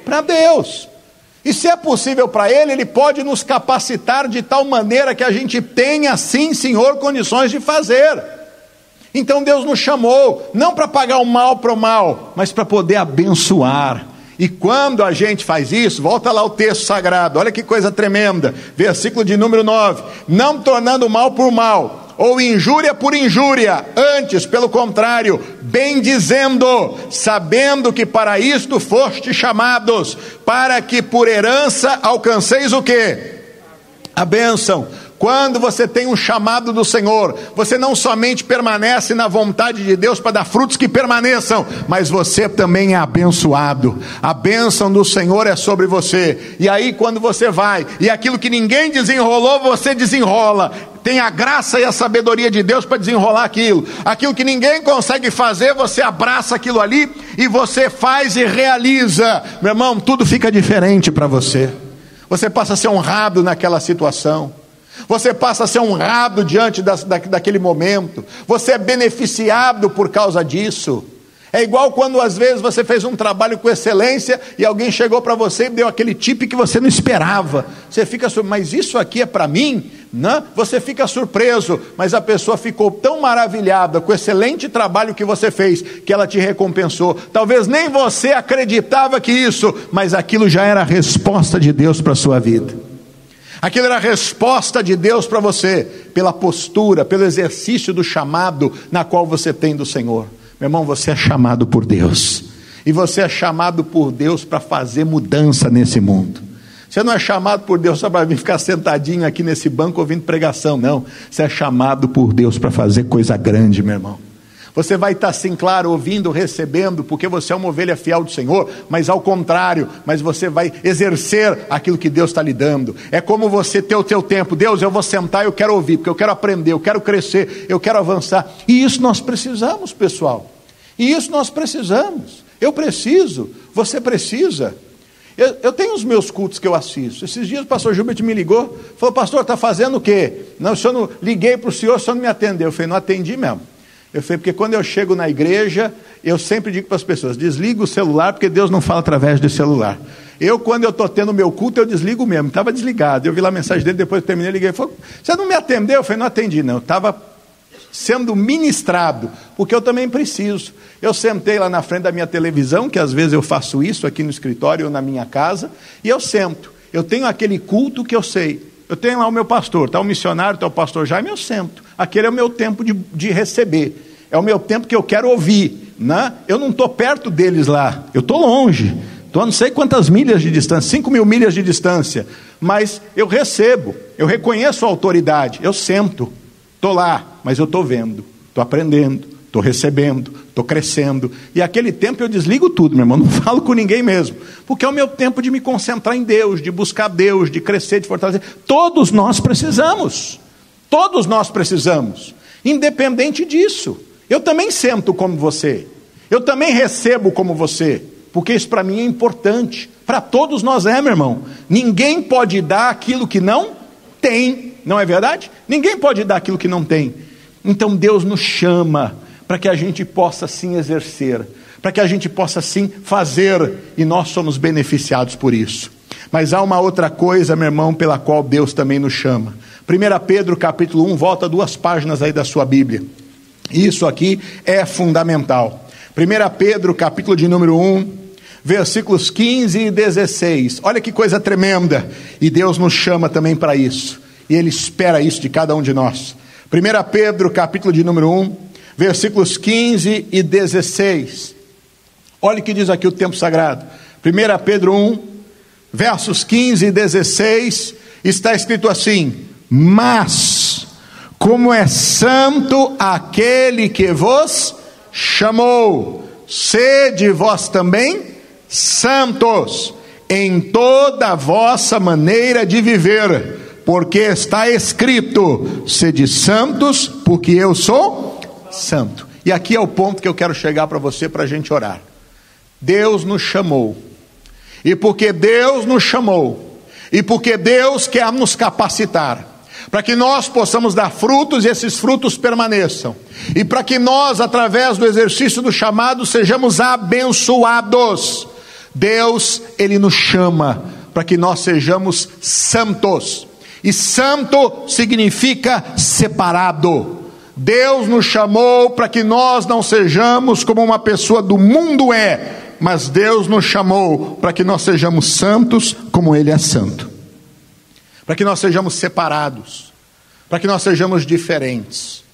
Para Deus. E se é possível para Ele, Ele pode nos capacitar de tal maneira que a gente tenha, sim, Senhor, condições de fazer. Então Deus nos chamou, não para pagar o mal para o mal, mas para poder abençoar. E quando a gente faz isso, volta lá o texto sagrado, olha que coisa tremenda, versículo de número 9: não tornando mal por mal, ou injúria por injúria, antes, pelo contrário, bem dizendo, sabendo que para isto foste chamados, para que por herança alcanceis o que? A bênção. Quando você tem um chamado do Senhor, você não somente permanece na vontade de Deus para dar frutos que permaneçam, mas você também é abençoado. A bênção do Senhor é sobre você. E aí, quando você vai, e aquilo que ninguém desenrolou, você desenrola tem a graça e a sabedoria de Deus para desenrolar aquilo. Aquilo que ninguém consegue fazer, você abraça aquilo ali e você faz e realiza. Meu irmão, tudo fica diferente para você. Você passa a ser honrado naquela situação. Você passa a ser honrado diante da, da, daquele momento. Você é beneficiado por causa disso. É igual quando às vezes você fez um trabalho com excelência e alguém chegou para você e deu aquele tip que você não esperava. Você fica, mas isso aqui é para mim? Não? Você fica surpreso, mas a pessoa ficou tão maravilhada com o excelente trabalho que você fez que ela te recompensou. Talvez nem você acreditava que isso, mas aquilo já era a resposta de Deus para a sua vida. Aquilo era a resposta de Deus para você, pela postura, pelo exercício do chamado na qual você tem do Senhor. Meu irmão, você é chamado por Deus. E você é chamado por Deus para fazer mudança nesse mundo. Você não é chamado por Deus só para vir ficar sentadinho aqui nesse banco ouvindo pregação, não. Você é chamado por Deus para fazer coisa grande, meu irmão. Você vai estar assim, claro, ouvindo, recebendo, porque você é uma ovelha fiel do Senhor, mas ao contrário, mas você vai exercer aquilo que Deus está lhe dando. É como você ter o teu tempo. Deus, eu vou sentar, eu quero ouvir, porque eu quero aprender, eu quero crescer, eu quero avançar. E isso nós precisamos, pessoal. E isso nós precisamos. Eu preciso, você precisa. Eu, eu, tenho os meus cultos que eu assisto. Esses dias o pastor Gilbert me ligou, falou, pastor, está fazendo o quê? Não, o senhor não liguei para o senhor, o senhor não me atendeu. Eu falei, não atendi mesmo. Eu falei, porque quando eu chego na igreja, eu sempre digo para as pessoas: desliga o celular, porque Deus não fala através do celular. Eu, quando eu estou tendo meu culto, eu desligo mesmo. Estava desligado. Eu vi lá a mensagem dele, depois eu terminei, liguei. Falei, você não me atendeu? Eu falei, não atendi, não. Estava sendo ministrado, porque eu também preciso. Eu sentei lá na frente da minha televisão, que às vezes eu faço isso aqui no escritório ou na minha casa, e eu sento. Eu tenho aquele culto que eu sei. Eu tenho lá o meu pastor, está o missionário, está o pastor Jaime, eu sento. Aquele é o meu tempo de, de receber. É o meu tempo que eu quero ouvir. Né? Eu não estou perto deles lá, eu estou longe. Estou a não sei quantas milhas de distância, 5 mil milhas de distância. Mas eu recebo, eu reconheço a autoridade, eu sento, estou lá, mas eu estou vendo, estou aprendendo, estou recebendo, estou crescendo. E aquele tempo eu desligo tudo, meu irmão, não falo com ninguém mesmo. Porque é o meu tempo de me concentrar em Deus, de buscar Deus, de crescer, de fortalecer. Todos nós precisamos. Todos nós precisamos. Independente disso. Eu também sento como você. Eu também recebo como você. Porque isso para mim é importante. Para todos nós é, meu irmão. Ninguém pode dar aquilo que não tem. não é verdade? Ninguém pode dar aquilo que não tem. Então Deus nos chama para que a gente possa sim exercer, para que a gente possa sim fazer, e nós somos beneficiados por isso. Mas há uma outra coisa, meu irmão, pela qual Deus também nos chama. 1 Pedro capítulo 1, volta duas páginas aí da sua Bíblia. Isso aqui é fundamental. 1 Pedro capítulo de número 1, versículos 15 e 16. Olha que coisa tremenda. E Deus nos chama também para isso. E Ele espera isso de cada um de nós. 1 Pedro capítulo de número 1, versículos 15 e 16. Olha o que diz aqui o tempo sagrado. 1 Pedro 1, versos 15 e 16, está escrito assim: Mas, como é santo aquele que vos chamou, sede vós também santos em toda a vossa maneira de viver, porque está escrito: sede santos, porque eu sou santo. E aqui é o ponto que eu quero chegar para você para a gente orar. Deus nos chamou, e porque Deus nos chamou, e porque Deus quer nos capacitar, para que nós possamos dar frutos e esses frutos permaneçam, e para que nós, através do exercício do chamado, sejamos abençoados. Deus, Ele nos chama para que nós sejamos santos, e santo significa separado. Deus nos chamou para que nós não sejamos como uma pessoa do mundo é, mas Deus nos chamou para que nós sejamos santos como Ele é santo, para que nós sejamos separados, para que nós sejamos diferentes.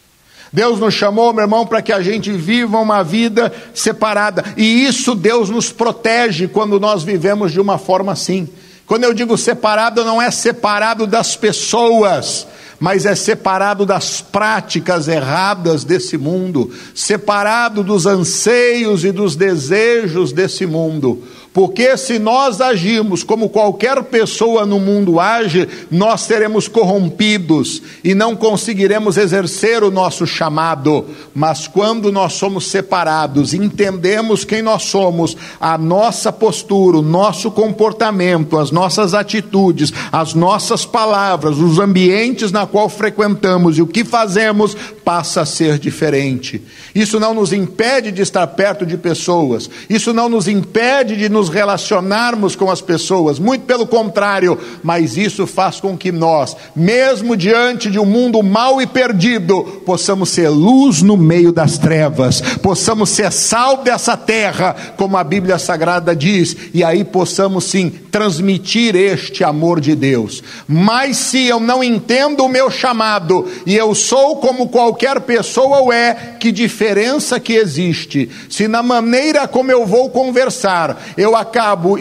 Deus nos chamou, meu irmão, para que a gente viva uma vida separada, e isso Deus nos protege quando nós vivemos de uma forma assim. Quando eu digo separado, não é separado das pessoas, mas é separado das práticas erradas desse mundo, separado dos anseios e dos desejos desse mundo. Porque se nós agimos como qualquer pessoa no mundo age, nós seremos corrompidos e não conseguiremos exercer o nosso chamado. Mas quando nós somos separados, entendemos quem nós somos, a nossa postura, o nosso comportamento, as nossas atitudes, as nossas palavras, os ambientes na qual frequentamos e o que fazemos passa a ser diferente. Isso não nos impede de estar perto de pessoas, isso não nos impede de nos nos relacionarmos com as pessoas, muito pelo contrário, mas isso faz com que nós, mesmo diante de um mundo mau e perdido, possamos ser luz no meio das trevas, possamos ser sal dessa terra, como a Bíblia Sagrada diz, e aí possamos sim transmitir este amor de Deus. Mas se eu não entendo o meu chamado e eu sou como qualquer pessoa é, que diferença que existe? Se na maneira como eu vou conversar, eu eu acabo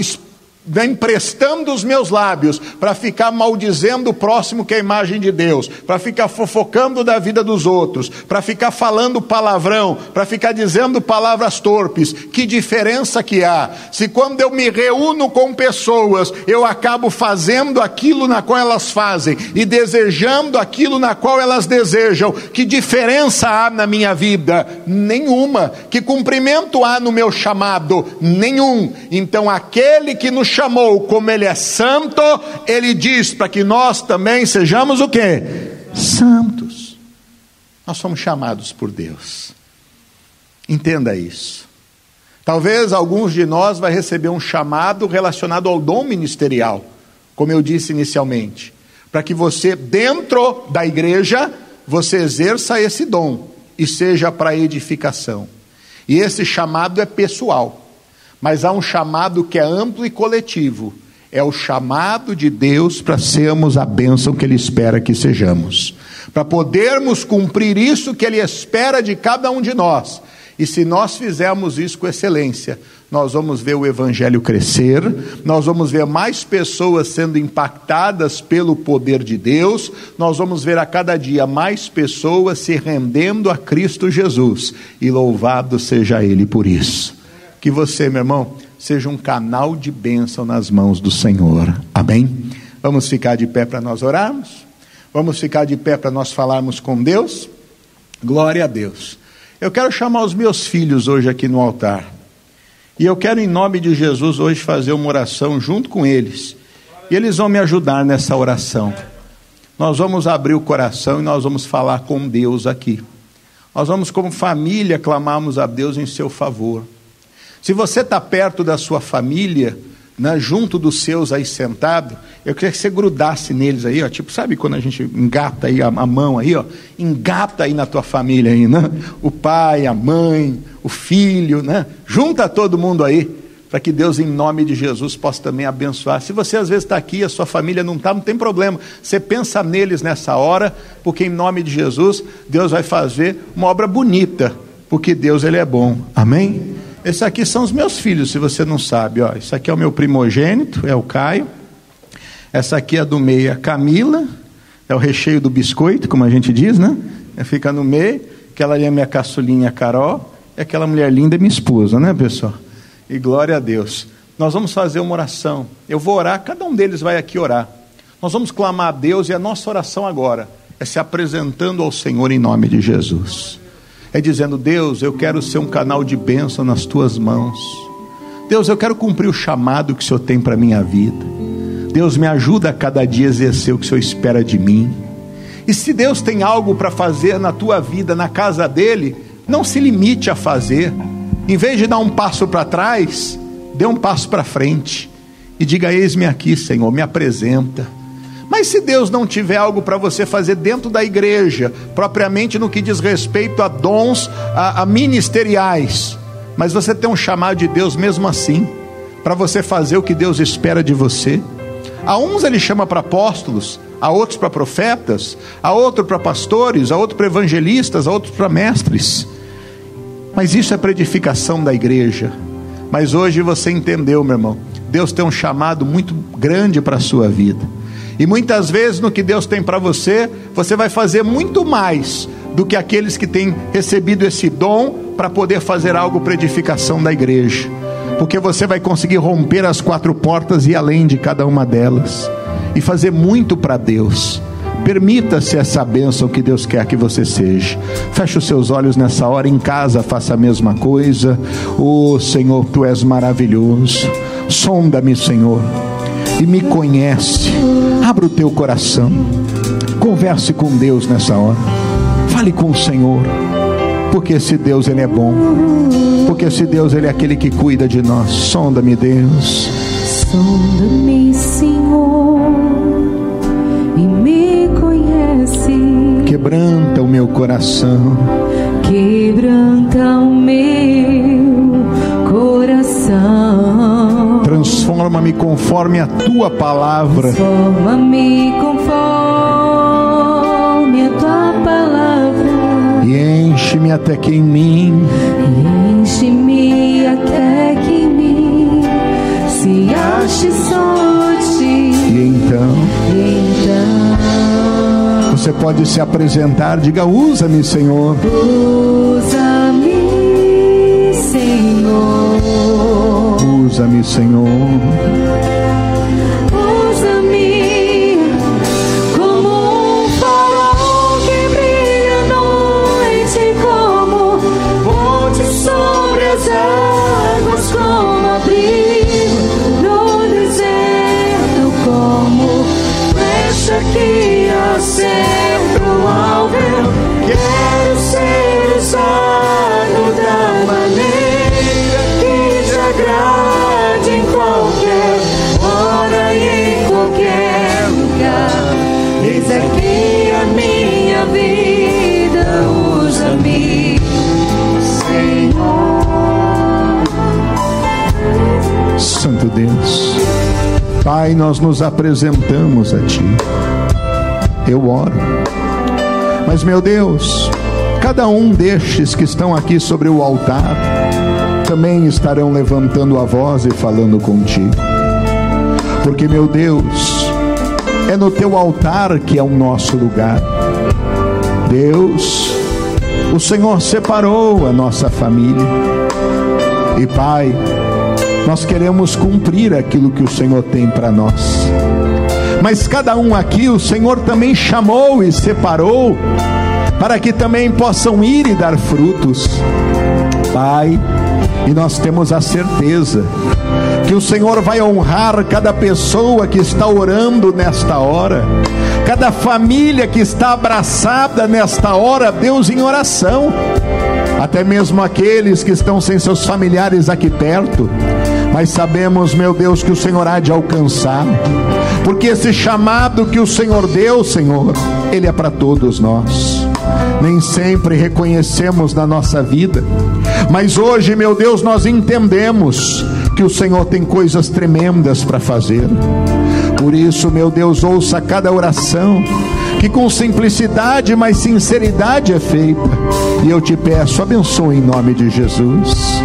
emprestando os meus lábios para ficar maldizendo o próximo que é a imagem de Deus, para ficar fofocando da vida dos outros, para ficar falando palavrão, para ficar dizendo palavras torpes. Que diferença que há? Se quando eu me reúno com pessoas, eu acabo fazendo aquilo na qual elas fazem e desejando aquilo na qual elas desejam, que diferença há na minha vida? Nenhuma. Que cumprimento há no meu chamado? Nenhum. Então aquele que nos chamou, como Ele é santo, Ele diz para que nós também sejamos o que? Santos. Nós somos chamados por Deus. Entenda isso. Talvez alguns de nós vai receber um chamado relacionado ao dom ministerial, como eu disse inicialmente, para que você dentro da igreja você exerça esse dom e seja para edificação. E esse chamado é pessoal. Mas há um chamado que é amplo e coletivo. É o chamado de Deus para sermos a bênção que Ele espera que sejamos. Para podermos cumprir isso que Ele espera de cada um de nós. E se nós fizermos isso com excelência, nós vamos ver o Evangelho crescer, nós vamos ver mais pessoas sendo impactadas pelo poder de Deus, nós vamos ver a cada dia mais pessoas se rendendo a Cristo Jesus, e louvado seja Ele por isso. Que você, meu irmão, seja um canal de bênção nas mãos do Senhor. Amém? Vamos ficar de pé para nós orarmos? Vamos ficar de pé para nós falarmos com Deus? Glória a Deus. Eu quero chamar os meus filhos hoje aqui no altar. E eu quero, em nome de Jesus, hoje fazer uma oração junto com eles. E eles vão me ajudar nessa oração. nós vamos abrir o coração e nós vamos falar com Deus aqui. Nós vamos, como família, clamarmos a Deus em seu favor. Se você está perto da sua família, né, junto dos seus aí sentado, eu queria que você grudasse neles aí, ó, tipo, sabe quando a gente engata aí a, a, mão aí, ó, engata aí na tua família aí, né? O pai, a mãe, o filho, né? Junta todo mundo aí, para que Deus, em nome de Jesus, possa também abençoar. Se você às vezes está aqui, a sua família não está, não tem problema. Você pensa neles nessa hora, porque em nome de Jesus, Deus vai fazer uma obra bonita, porque Deus ele é bom. Amém? Esses aqui são os meus filhos, se você não sabe. Ó. Esse aqui é o meu primogênito, é o Caio. Essa aqui é do meio, é a Camila. É o recheio do biscoito, como a gente diz, né? É, fica no meio. Aquela ali é minha caçulinha, a Carol. E aquela mulher linda é minha esposa, né, pessoal? E glória a Deus. Nós vamos fazer uma oração. Eu vou orar, cada um deles vai aqui orar. Nós vamos clamar a Deus e a nossa oração agora é se apresentando ao Senhor em nome de Jesus é dizendo: Deus, eu quero ser um canal de bênção nas tuas mãos. Deus, eu quero cumprir o chamado que o Senhor tem para minha vida. Deus, me ajuda a cada dia a exercer o que o Senhor espera de mim. E se Deus tem algo para fazer na tua vida, na casa dele, não se limite a fazer. Em vez de dar um passo para trás, dê um passo para frente. E diga: Eis-me aqui, Senhor, me apresenta mas se Deus não tiver algo para você fazer dentro da igreja, propriamente no que diz respeito a dons a, a ministeriais, mas você tem um chamado de Deus mesmo assim, para você fazer o que Deus espera de você. A uns ele chama para apóstolos, a outros para profetas, a outros para pastores, a outros para evangelistas, a outros para mestres. Mas isso é para edificação da igreja. Mas hoje você entendeu, meu irmão. Deus tem um chamado muito grande para a sua vida. E muitas vezes no que Deus tem para você, você vai fazer muito mais do que aqueles que têm recebido esse dom para poder fazer algo para edificação da igreja. Porque você vai conseguir romper as quatro portas e além de cada uma delas e fazer muito para Deus. Permita-se essa bênção que Deus quer que você seja. Feche os seus olhos nessa hora, em casa faça a mesma coisa. Oh Senhor, tu és maravilhoso. Sonda-me, Senhor e me conhece. Abra o teu coração. Converse com Deus nessa hora. Fale com o Senhor. Porque esse Deus ele é bom. Porque esse Deus ele é aquele que cuida de nós. Sonda-me, Deus. Sonda-me, Senhor, e me conhece. Quebranta o meu coração. Quebranta o meu coração Transforma-me conforme a tua palavra. Transforma-me conforme a tua palavra. E enche-me até que em mim. Enche-me até que em mim se ache só ti. E então. E então. Você pode se apresentar, diga: Usa-me, Senhor. Usa-me, Senhor. Usa-me, Senhor. Pai, nós nos apresentamos a Ti. Eu oro. Mas, meu Deus, cada um destes que estão aqui sobre o altar também estarão levantando a voz e falando contigo. Porque, meu Deus, é no teu altar que é o nosso lugar. Deus, o Senhor separou a nossa família. E, Pai, nós queremos cumprir aquilo que o Senhor tem para nós. Mas cada um aqui o Senhor também chamou e separou para que também possam ir e dar frutos. Pai, e nós temos a certeza que o Senhor vai honrar cada pessoa que está orando nesta hora, cada família que está abraçada nesta hora, Deus, em oração, até mesmo aqueles que estão sem seus familiares aqui perto, mas sabemos, meu Deus, que o Senhor há de alcançar, porque esse chamado que o Senhor deu, Senhor, ele é para todos nós. Nem sempre reconhecemos na nossa vida, mas hoje, meu Deus, nós entendemos que o Senhor tem coisas tremendas para fazer. Por isso, meu Deus, ouça cada oração que com simplicidade, mas sinceridade é feita. E eu te peço, abençoe em nome de Jesus.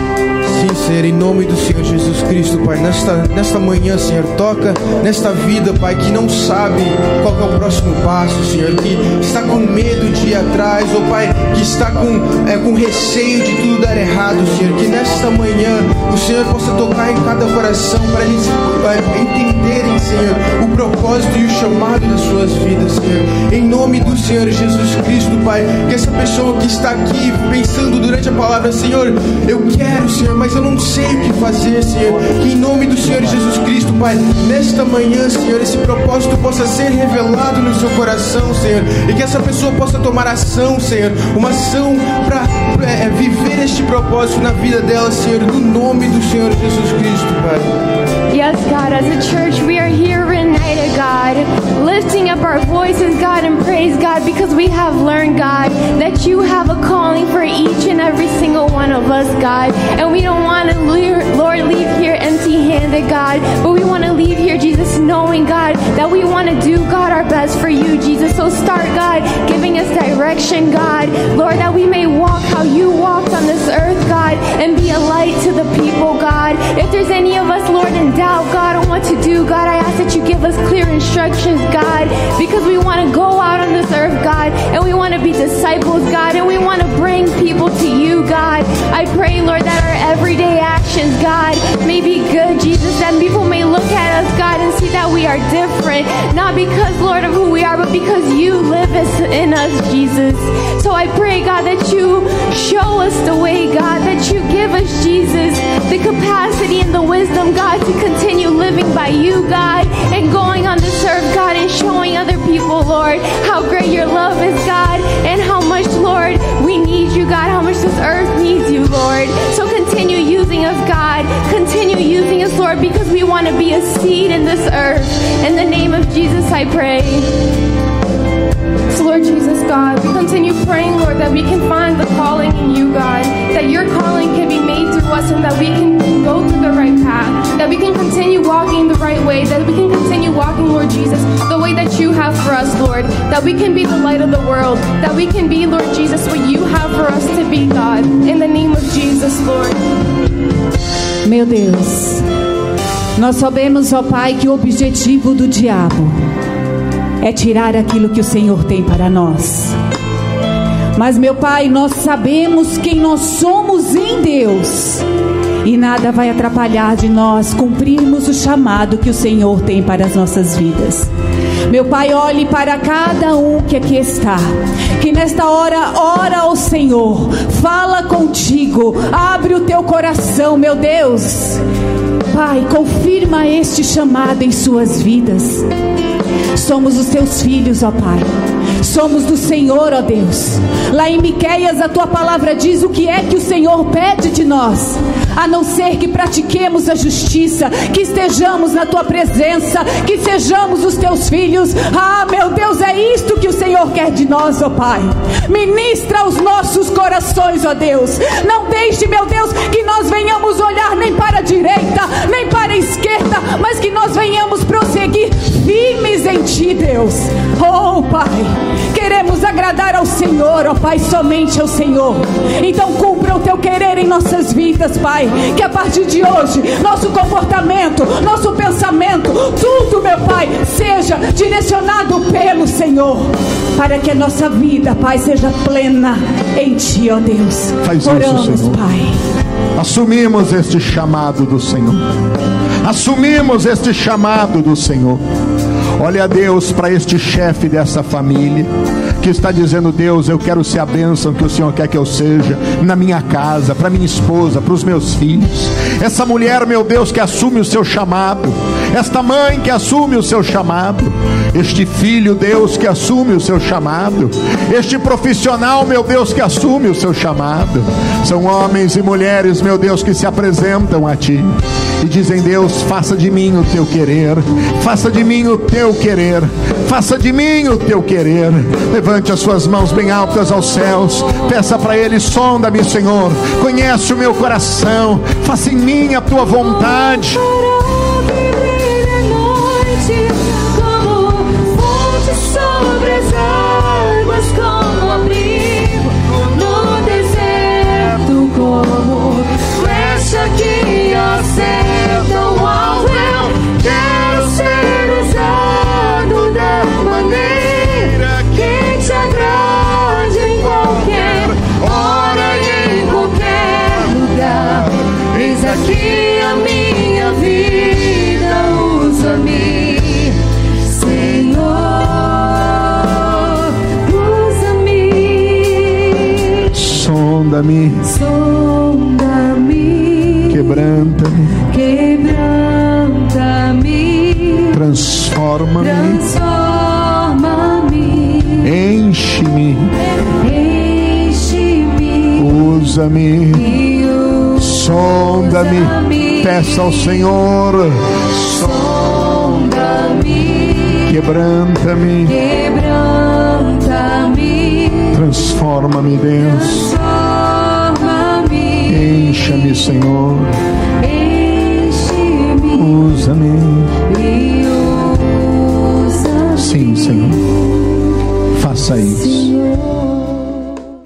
Senhor, em nome do Senhor Jesus Cristo, Pai, nesta, nesta manhã, Senhor, toca nesta vida, Pai, que não sabe qual é o próximo passo, Senhor, que está com medo de ir atrás, ou Pai, que está com, é, com receio de tudo dar errado, Senhor, que nesta manhã o Senhor possa tocar em cada coração para eles é, entenderem, Senhor, o propósito e o chamado das suas vidas, Senhor. Em nome do Senhor Jesus Cristo, Pai, que essa pessoa que está aqui pensando durante a palavra, Senhor, eu quero, Senhor, mas eu não sei o que fazer, Senhor. Que em nome do Senhor Jesus Cristo, Pai, nesta manhã, Senhor, esse propósito possa ser revelado no seu coração, Senhor, e que essa pessoa possa tomar ação, Senhor, uma ação para é, viver este propósito na vida dela, Senhor, no nome do Senhor Jesus Cristo, Pai. Yes, God, as a church, we are God, lifting up our voices, God, and praise, God, because we have learned, God, that you have a calling for each and every single one of us, God, and we don't want to, Lord, leave here empty handed, God, but we want to leave here, Jesus, knowing, God, that we want to do, God, our best for you, Jesus. So start, God, giving us direction, God, Lord, that we may walk how you walked on this earth, God, and be a light to the people, God. If there's any of us, Lord, in doubt, God, on what to do, God, I ask that you give us clear instructions, God, because we want to go out on this earth, God, and we want to be disciples, God, and we want to bring people to you, God. I pray, Lord, that our everyday actions, God, may be good, Jesus, that people may look at us, God, and see that we are different, not because, Lord, of who we are, but because you live in us, Jesus. So I pray, God, that you show us the way, God, that you give us, Jesus, the capacity and the wisdom, God, to continue living by you, God, and going on this earth, God, and showing other people, Lord, how great your love is, God, and how much, Lord, we need you, God, how much this earth needs you, Lord. So continue using us, God. Continue using us, Lord, because we want to be a seed in this earth. In the name of Jesus, I pray. So, Lord Jesus, God, we continue praying, Lord, that we can find the calling in you, God, that your calling can be made through us and that we can go through the right path, that we can continue walking the right way, that we can continue walking, Lord Jesus, the way that you have for us, Lord, that we can be the light of the world, that we can be, Lord Jesus, what you have for us to be, God, in the name of Jesus, Lord. Meu Deus, nós sabemos, ó Pai, que o objetivo do diabo é tirar aquilo que o Senhor tem para nós. Mas, meu Pai, nós sabemos quem nós somos em Deus. E nada vai atrapalhar de nós cumprirmos o chamado que o Senhor tem para as nossas vidas. Meu Pai, olhe para cada um que aqui está. Que nesta hora ora ao Senhor, fala contigo, abre o teu coração, meu Deus. Pai, confirma este chamado em suas vidas. Somos os teus filhos, ó Pai. Somos do Senhor, ó Deus. Lá em Miqueias a tua palavra diz o que é que o Senhor pede de nós, a não ser que pratiquemos a justiça, que estejamos na tua presença, que sejamos os teus filhos. Ah, meu Deus, é isto que o Senhor quer de nós, ó Pai. Ministra os nossos corações, ó Deus. Não deixe, meu Deus, que nós venhamos olhar nem para a direita, nem para a esquerda, mas que nós venhamos prosseguir firmes em ti, Deus. Oh, Pai, queremos agradar ao Senhor, ó Pai, somente ao Senhor. Então cumpra o teu querer em nossas vidas, Pai. Que a partir de hoje, nosso comportamento, nosso pensamento, tudo, meu Pai, seja direcionado pelo Senhor. Para que a nossa vida, Pai, seja plena em Ti, ó Deus. Faz Oramos, isso, Senhor. Pai. Assumimos este chamado do Senhor. Assumimos este chamado do Senhor. Olha a Deus para este chefe dessa família que está dizendo: Deus, eu quero ser a bênção que o Senhor quer que eu seja na minha casa, para minha esposa, para os meus filhos. Essa mulher, meu Deus, que assume o seu chamado, esta mãe que assume o seu chamado, este filho, Deus, que assume o seu chamado, este profissional, meu Deus, que assume o seu chamado. São homens e mulheres, meu Deus, que se apresentam a Ti e dizem: Deus, faça de mim o teu querer, faça de mim o teu querer, faça de mim o teu querer. Levante as suas mãos bem altas aos céus, peça para Ele: sonda-me, Senhor, conhece o meu coração, faça em mim a tua vontade. Sonda-me, sonda-me. Quebranta-me, quebranta-me. Transforma-me, transforma-me. Enche-me, enche-me. Usa-me. Sonda-me, peça ao Senhor, sonda-me. Quebranta-me, quebranta-me. Transforma-me, Deus, encha-me, Senhor, enche-me. Usa-me. e usa-me. Sim, Senhor, faça isso.